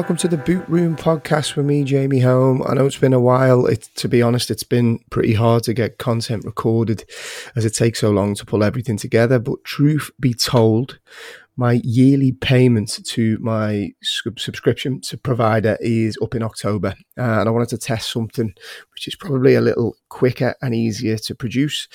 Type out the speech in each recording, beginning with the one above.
Welcome to the Boot Room podcast with me, Jamie Home. I know it's been a while. It, to be honest, it's been pretty hard to get content recorded as it takes so long to pull everything together. But truth be told, my yearly payment to my subscription to provider is up in October, uh, and I wanted to test something which is probably a little quicker and easier to produce.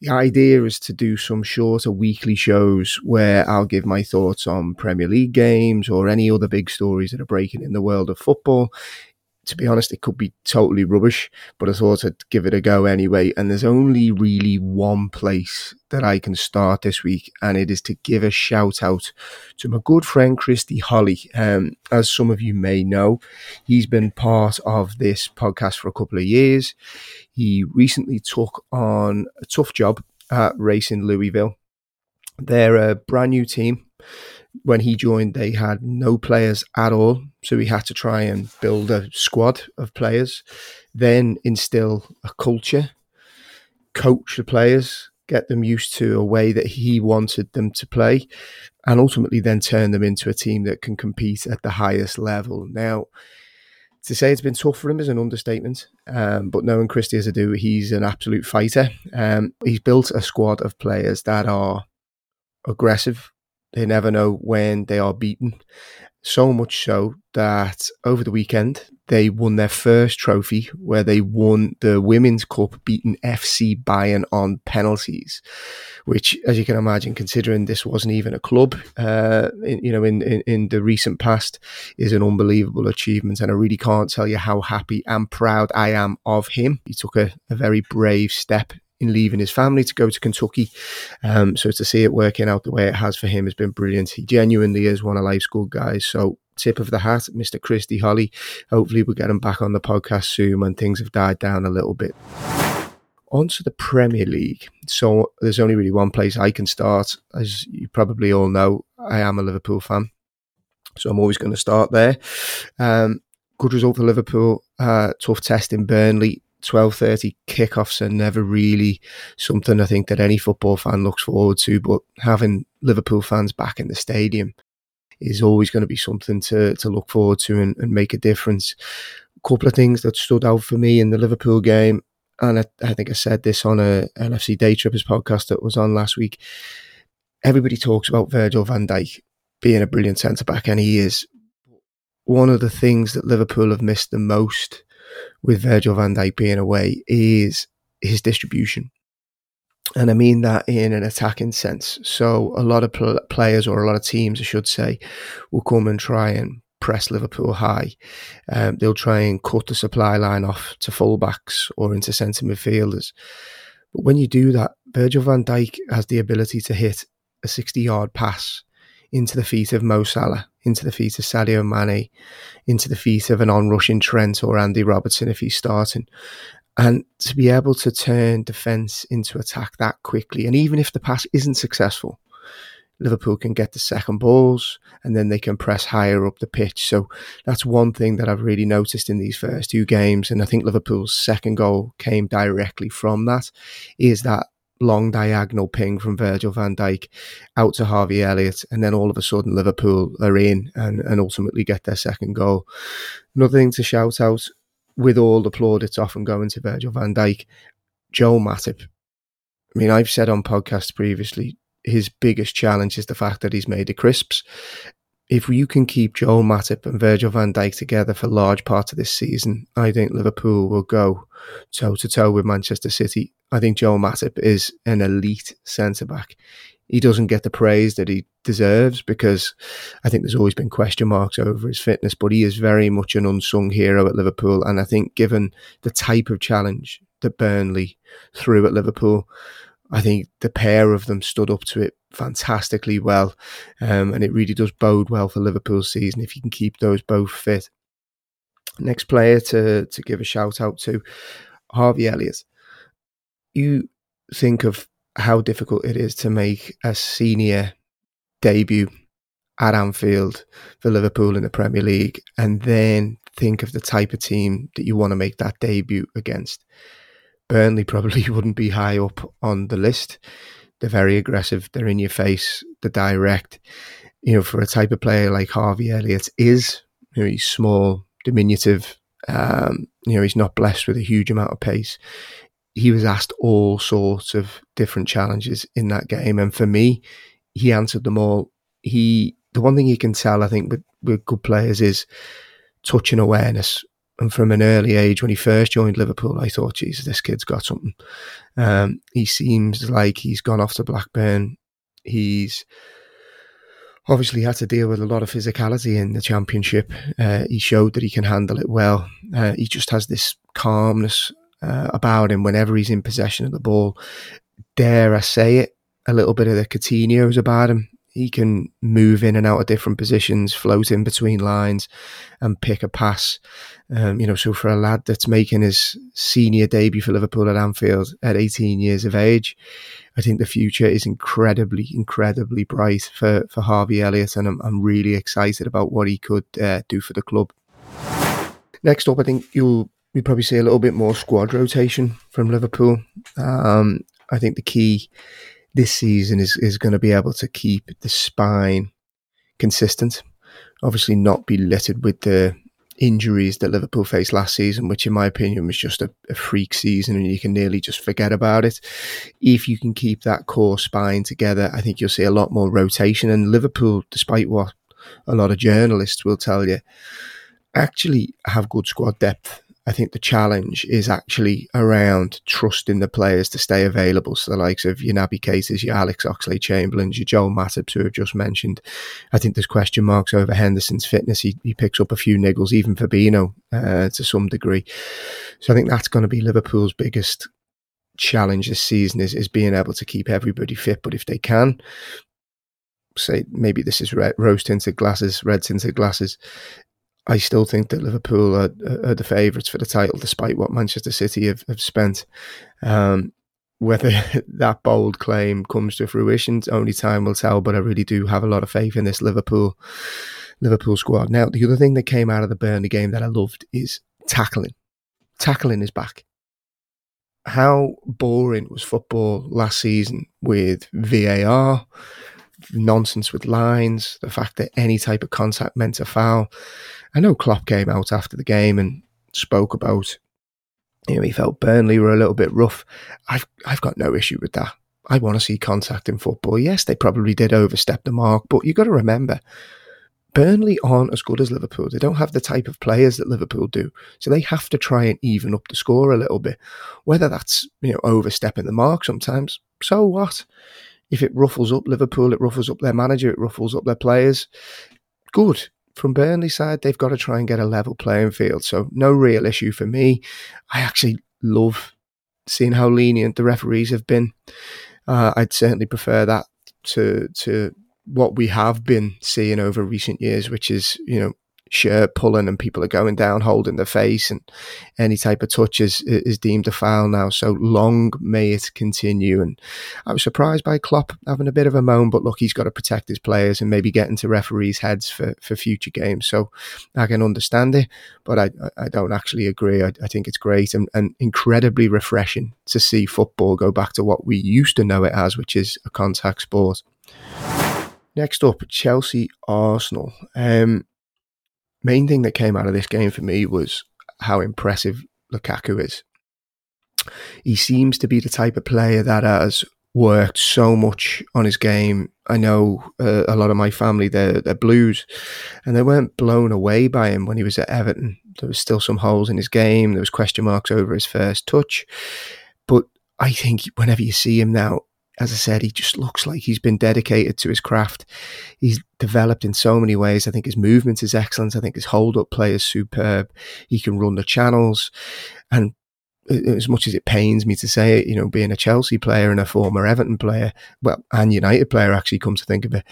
The idea is to do some shorter weekly shows where I'll give my thoughts on Premier League games or any other big stories that are breaking in the world of football to be honest, it could be totally rubbish, but I thought I'd give it a go anyway. And there's only really one place that I can start this week, and it is to give a shout out to my good friend Christy Holly. Um, as some of you may know, he's been part of this podcast for a couple of years. He recently took on a tough job at Racing Louisville. They're a brand new team when he joined, they had no players at all. So he had to try and build a squad of players, then instill a culture, coach the players, get them used to a way that he wanted them to play, and ultimately then turn them into a team that can compete at the highest level. Now, to say it's been tough for him is an understatement. Um, but knowing Christy as I do, he's an absolute fighter. Um, he's built a squad of players that are aggressive, they never know when they are beaten. So much so that over the weekend they won their first trophy where they won the Women's Cup beating FC Bayern on penalties, which, as you can imagine, considering this wasn't even a club, uh, in, you know, in, in, in the recent past, is an unbelievable achievement. And I really can't tell you how happy and proud I am of him. He took a, a very brave step in leaving his family to go to Kentucky. Um, so to see it working out the way it has for him has been brilliant. He genuinely is one of life's good guys. So tip of the hat, Mr. Christy Holly. Hopefully we'll get him back on the podcast soon when things have died down a little bit. On to the Premier League. So there's only really one place I can start. As you probably all know, I am a Liverpool fan. So I'm always going to start there. Um, good result for Liverpool. Uh, tough test in Burnley. 12.30 kickoffs are never really something I think that any football fan looks forward to, but having Liverpool fans back in the stadium is always going to be something to, to look forward to and, and make a difference. A couple of things that stood out for me in the Liverpool game, and I, I think I said this on a LFC Day Trippers podcast that was on last week. Everybody talks about Virgil van Dijk being a brilliant centre back, and he is. One of the things that Liverpool have missed the most with Virgil van Dijk being away is his distribution. And I mean that in an attacking sense. So a lot of pl- players, or a lot of teams, I should say, will come and try and press Liverpool high. Um, they'll try and cut the supply line off to fullbacks or into centre midfielders. But when you do that, Virgil van Dijk has the ability to hit a 60 yard pass into the feet of Mo Salah, into the feet of Sadio Mane, into the feet of an on-rushing Trent or Andy Robertson if he's starting. And to be able to turn defence into attack that quickly, and even if the pass isn't successful, Liverpool can get the second balls and then they can press higher up the pitch. So that's one thing that I've really noticed in these first two games. And I think Liverpool's second goal came directly from that is that long diagonal ping from Virgil van Dijk out to Harvey Elliott, and then all of a sudden Liverpool are in and, and ultimately get their second goal. Another thing to shout out with all the plaudits often going to Virgil van Dijk, Joel Matip. I mean, I've said on podcasts previously, his biggest challenge is the fact that he's made the crisps. If you can keep Joel Matip and Virgil van Dijk together for large parts of this season, I think Liverpool will go toe to toe with Manchester City I think Joel Matip is an elite centre back. He doesn't get the praise that he deserves because I think there's always been question marks over his fitness, but he is very much an unsung hero at Liverpool. And I think, given the type of challenge that Burnley threw at Liverpool, I think the pair of them stood up to it fantastically well. Um, and it really does bode well for Liverpool's season if you can keep those both fit. Next player to, to give a shout out to Harvey Elliott you think of how difficult it is to make a senior debut at Anfield for Liverpool in the Premier League, and then think of the type of team that you want to make that debut against. Burnley probably wouldn't be high up on the list. They're very aggressive. They're in your face. They're direct. You know, for a type of player like Harvey Elliott is You know, he's small, diminutive. Um, you know, he's not blessed with a huge amount of pace. He was asked all sorts of different challenges in that game, and for me, he answered them all. He the one thing you can tell, I think, with, with good players is touch and awareness. And from an early age, when he first joined Liverpool, I thought, Jesus, this kid's got something. Um, he seems like he's gone off to Blackburn. He's obviously had to deal with a lot of physicality in the championship. Uh, he showed that he can handle it well. Uh, he just has this calmness uh, about him whenever he's in possession of the ball. Dare I say it? A little bit of the Coutinho's about him he can move in and out of different positions, float in between lines, and pick a pass. Um, you know, so for a lad that's making his senior debut for Liverpool at Anfield at 18 years of age, I think the future is incredibly, incredibly bright for, for Harvey Elliott, and I'm, I'm really excited about what he could uh, do for the club. Next up, I think you'll we probably see a little bit more squad rotation from Liverpool. Um, I think the key this season is, is going to be able to keep the spine consistent. Obviously, not be littered with the injuries that Liverpool faced last season, which, in my opinion, was just a, a, freak season and you can nearly just forget about it. If you can keep that core spine together, I think you'll see a lot more rotation. And Liverpool, despite what a lot of journalists will tell you, actually have good squad depth. I think the challenge is actually around trusting the players to stay available. So the likes of your Naby Keitas, your Alex Oxlade Chamberlains, your Joel Matip, who have just mentioned. I think there's question marks over Henderson's fitness. He, he picks up a few niggles, even Fabinho uh, to some degree. So I think that's going to be Liverpool's biggest challenge this season is, is being able to keep everybody fit. But if they can, say maybe this is red, rose tinted glasses, red tinted glasses. I still think that Liverpool are, are the favourites for the title, despite what Manchester City have, have spent. Um, whether that bold claim comes to fruition, only time will tell. But I really do have a lot of faith in this Liverpool Liverpool squad. Now, the other thing that came out of the Burnley game that I loved is tackling. Tackling is back. How boring was football last season with VAR, nonsense with lines, the fact that any type of contact meant a foul. I know Klopp came out after the game and spoke about, you know, he felt Burnley were a little bit rough. I've I've got no issue with that. I want to see contact in football. Yes, they probably did overstep the mark, but you've got to remember, Burnley aren't as good as Liverpool. They don't have the type of players that Liverpool do, so they have to try and even up the score a little bit. Whether that's you know overstepping the mark sometimes, so what? If it ruffles up Liverpool, it ruffles up their manager, it ruffles up their players. Good from Burnley side, they've got to try and get a level playing field. So no real issue for me. I actually love seeing how lenient the referees have been. Uh, I'd certainly prefer that to to what we have been seeing over recent years, which is you know shirt pulling and people are going down holding their face and any type of touch is, is deemed a foul now. So long may it continue. And I was surprised by Klopp having a bit of a moan, but look, he's got to protect his players and maybe get into referees' heads for, for future games. So I can understand it, but I, I don't actually agree. I, I think it's great and, and incredibly refreshing to see football go back to what we used to know it as, which is a contact sport. Next up, Chelsea Arsenal. Um, main thing that came out of this game for me was how impressive Lukaku is. He seems to be the type of player that has worked so much on his game. I know uh, a lot of my family, they're, they're Blues, and they weren't blown away by him when he was at Everton. There was still some holes in his game. There was question marks over his first touch. But I think whenever you see him now, as I said, he just looks like he's been dedicated to his craft. He's developed in so many ways. I think his movement is excellent. I think his hold up play is superb. He can run the channels. And as much as it pains me to say it, you know, being a Chelsea player and a former Everton player, well, and United player actually, come to think of it,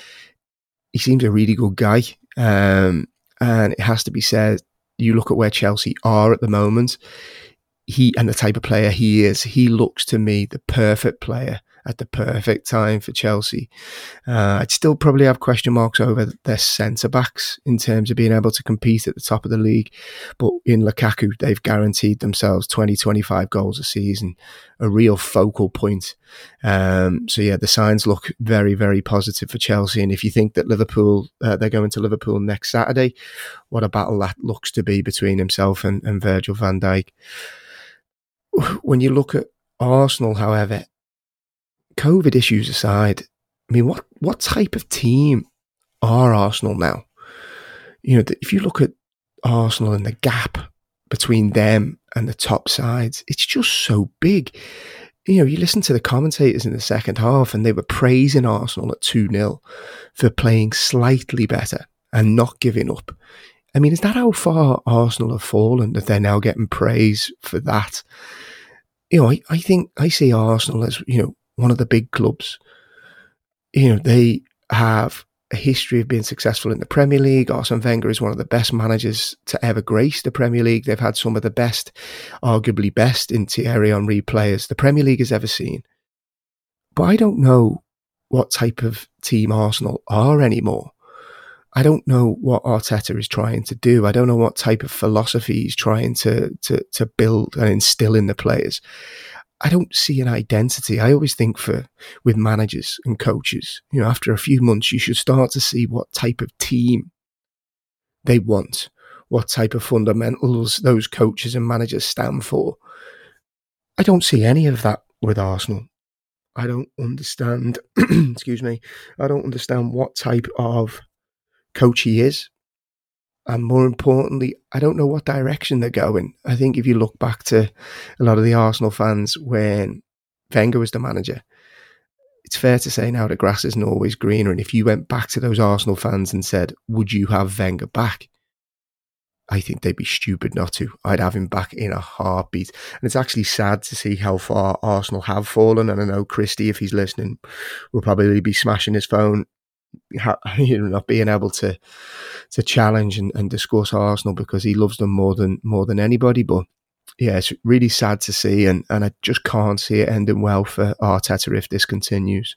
he seems a really good guy. Um, and it has to be said, you look at where Chelsea are at the moment, he and the type of player he is, he looks to me the perfect player at the perfect time for Chelsea. Uh, I'd still probably have question marks over their centre backs in terms of being able to compete at the top of the league. But in Lukaku, they've guaranteed themselves 20, 25 goals a season, a real focal point. Um, so, yeah, the signs look very, very positive for Chelsea. And if you think that Liverpool, uh, they're going to Liverpool next Saturday, what a battle that looks to be between himself and, and Virgil van Dijk. When you look at Arsenal, however, COVID issues aside, I mean, what what type of team are Arsenal now? You know, if you look at Arsenal and the gap between them and the top sides, it's just so big. You know, you listen to the commentators in the second half, and they were praising Arsenal at 2 0 for playing slightly better and not giving up. I mean, is that how far Arsenal have fallen that they're now getting praise for that? You know, I, I think I see Arsenal as, you know, one of the big clubs. You know, they have a history of being successful in the Premier League. Arsene Wenger is one of the best managers to ever grace the Premier League. They've had some of the best, arguably best, in Thierry Henry players the Premier League has ever seen. But I don't know what type of team Arsenal are anymore. I don't know what Arteta is trying to do. I don't know what type of philosophy he's trying to to to build and instill in the players. I don't see an identity. I always think for with managers and coaches, you know, after a few months, you should start to see what type of team they want, what type of fundamentals those coaches and managers stand for. I don't see any of that with Arsenal. I don't understand, excuse me, I don't understand what type of coach he is. And more importantly, I don't know what direction they're going. I think if you look back to a lot of the Arsenal fans when Wenger was the manager, it's fair to say now the grass isn't always greener. And if you went back to those Arsenal fans and said, Would you have Wenger back? I think they'd be stupid not to. I'd have him back in a heartbeat. And it's actually sad to see how far Arsenal have fallen. And I know Christy, if he's listening, will probably be smashing his phone you know, not being able to to challenge and, and discuss Arsenal because he loves them more than more than anybody. But yeah, it's really sad to see, and, and I just can't see it ending well for Arteta if this continues.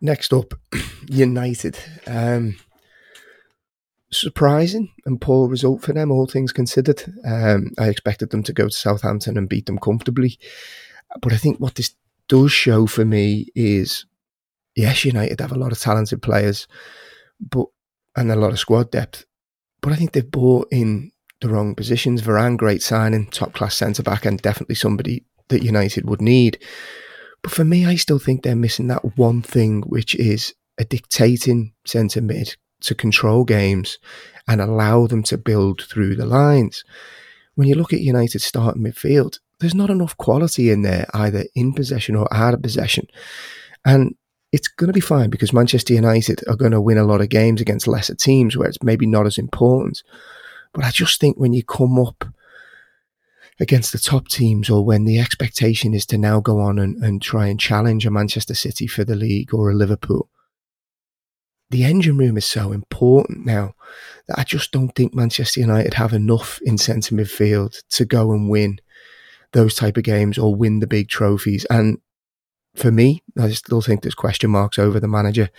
Next up, United. Um, surprising and poor result for them, all things considered. Um, I expected them to go to Southampton and beat them comfortably. But I think what this does show for me is yes, United have a lot of talented players, but and a lot of squad depth. But I think they've bought in the wrong positions. Varane, great signing, top class centre back, and definitely somebody that United would need. But for me, I still think they're missing that one thing, which is a dictating centre mid to control games and allow them to build through the lines. When you look at United's starting midfield, there's not enough quality in there, either in possession or out of possession. And it's going to be fine because Manchester United are going to win a lot of games against lesser teams where it's maybe not as important. But I just think when you come up against the top teams or when the expectation is to now go on and, and try and challenge a Manchester City for the league or a Liverpool, the engine room is so important now that I just don't think Manchester United have enough in centre midfield to go and win those type of games or win the big trophies. And for me, I still think there's question marks over the manager.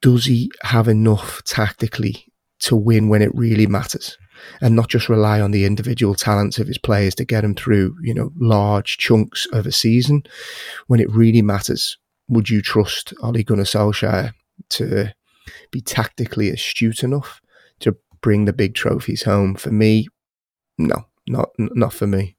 Does he have enough tactically to win when it really matters? And not just rely on the individual talents of his players to get him through, you know, large chunks of a season. When it really matters, would you trust Ole Gunnar Solskjaer to be tactically astute enough to bring the big trophies home? For me, no, not not for me.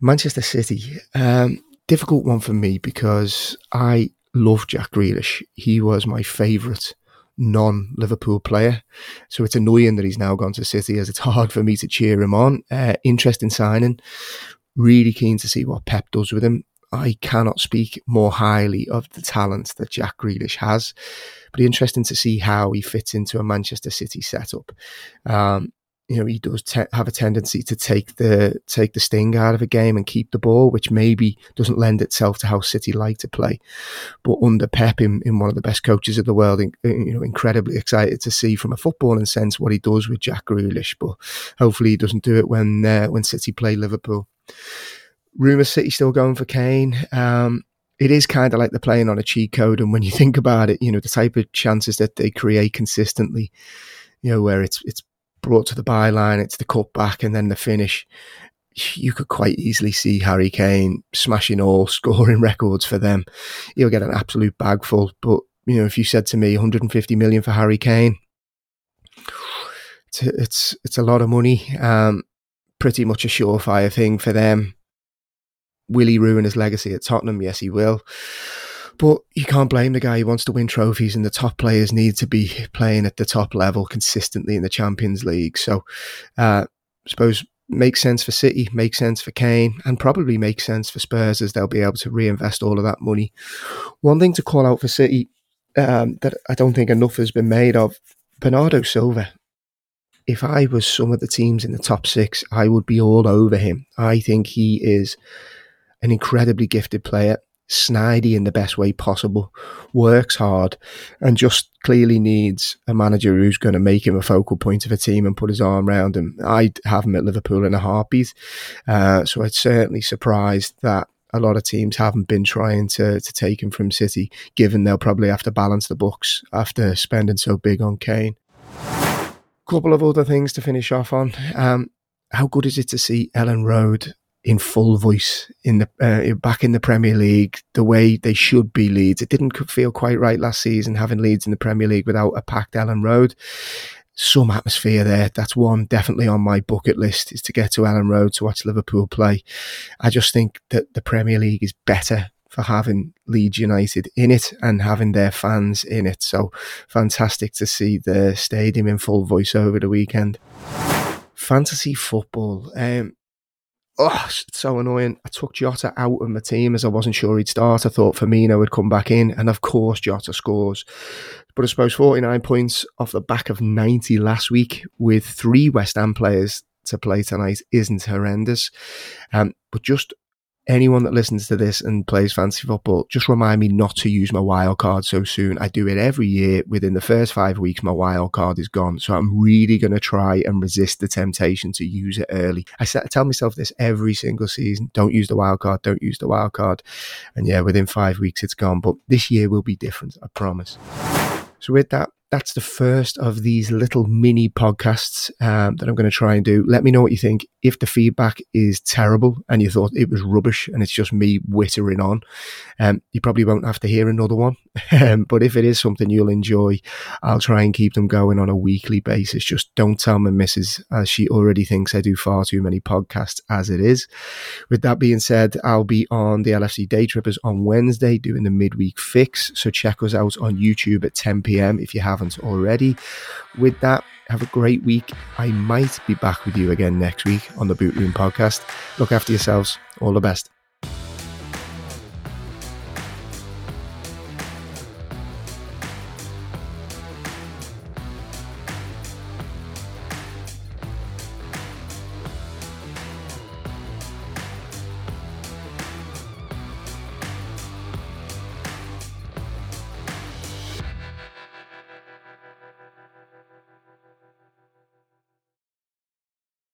Manchester City. Um, difficult one for me because I love Jack Grealish. He was my favourite non Liverpool player. So it's annoying that he's now gone to City as it's hard for me to cheer him on. Uh, interesting signing. Really keen to see what Pep does with him. I cannot speak more highly of the talent that Jack Grealish has, but interesting to see how he fits into a Manchester City setup. Um, you know he does te- have a tendency to take the take the sting out of a game and keep the ball, which maybe doesn't lend itself to how City like to play. But under Pep, in, in one of the best coaches of the world, in, you know, incredibly excited to see from a footballing sense what he does with Jack Grealish. But hopefully, he doesn't do it when uh, when City play Liverpool. Rumour City still going for Kane. Um, it is kind of like they're playing on a cheat code. And when you think about it, you know, the type of chances that they create consistently, you know, where it's, it's brought to the byline, it's the cutback, and then the finish. You could quite easily see Harry Kane smashing all scoring records for them. He'll get an absolute bagful. But, you know, if you said to me 150 million for Harry Kane, it's, it's, it's a lot of money. Um, pretty much a surefire thing for them. Will he ruin his legacy at Tottenham? Yes, he will. But you can't blame the guy. He wants to win trophies, and the top players need to be playing at the top level consistently in the Champions League. So, uh, I suppose makes sense for City, makes sense for Kane, and probably makes sense for Spurs as they'll be able to reinvest all of that money. One thing to call out for City um, that I don't think enough has been made of Bernardo Silva. If I was some of the teams in the top six, I would be all over him. I think he is an incredibly gifted player, snidey in the best way possible, works hard, and just clearly needs a manager who's going to make him a focal point of a team and put his arm around him. I'd have him at Liverpool in a heartbeat. Uh, so it's certainly surprised that a lot of teams haven't been trying to to take him from City, given they'll probably have to balance the books after spending so big on Kane. Couple of other things to finish off on. Um, how good is it to see Elland Road in full voice in the uh, back in the Premier League the way they should be Leeds. It didn't feel quite right last season having Leeds in the Premier League without a packed Elland Road. Some atmosphere there. That's one definitely on my bucket list is to get to Elland Road to watch Liverpool play. I just think that the Premier League is better for having Leeds United in it and having their fans in it. So fantastic to see the stadium in full voice over the weekend. Fantasy football. Um, oh, it's so annoying. I took Jota out of my team as I wasn't sure he'd start. I thought Firmino would come back in, and of course, Jota scores. But I suppose 49 points off the back of 90 last week with three West Ham players to play tonight isn't horrendous. Um, but just anyone that listens to this and plays fantasy football, just remind me not to use my wild card so soon. I do it every year. Within the first five weeks, my wild card is gone. So I'm really going to try and resist the temptation to use it early. I tell myself this every single season don't use the wild card, don't use the wild card. And yeah, within five weeks, it's gone. But this year will be different, I promise. So with that, that's the first of these little mini podcasts um, that I'm going to try and do. Let me know what you think. If the feedback is terrible and you thought it was rubbish and it's just me wittering on, um, you probably won't have to hear another one. Um, but if it is something you'll enjoy, I'll try and keep them going on a weekly basis. Just don't tell my missus, as she already thinks I do far too many podcasts as it is. With that being said, I'll be on the LFC Day Trippers on Wednesday doing the midweek fix. So check us out on YouTube at 10 p.m. if you haven't already. With that, have a great week. I might be back with you again next week on the Boot Room podcast. Look after yourselves. All the best.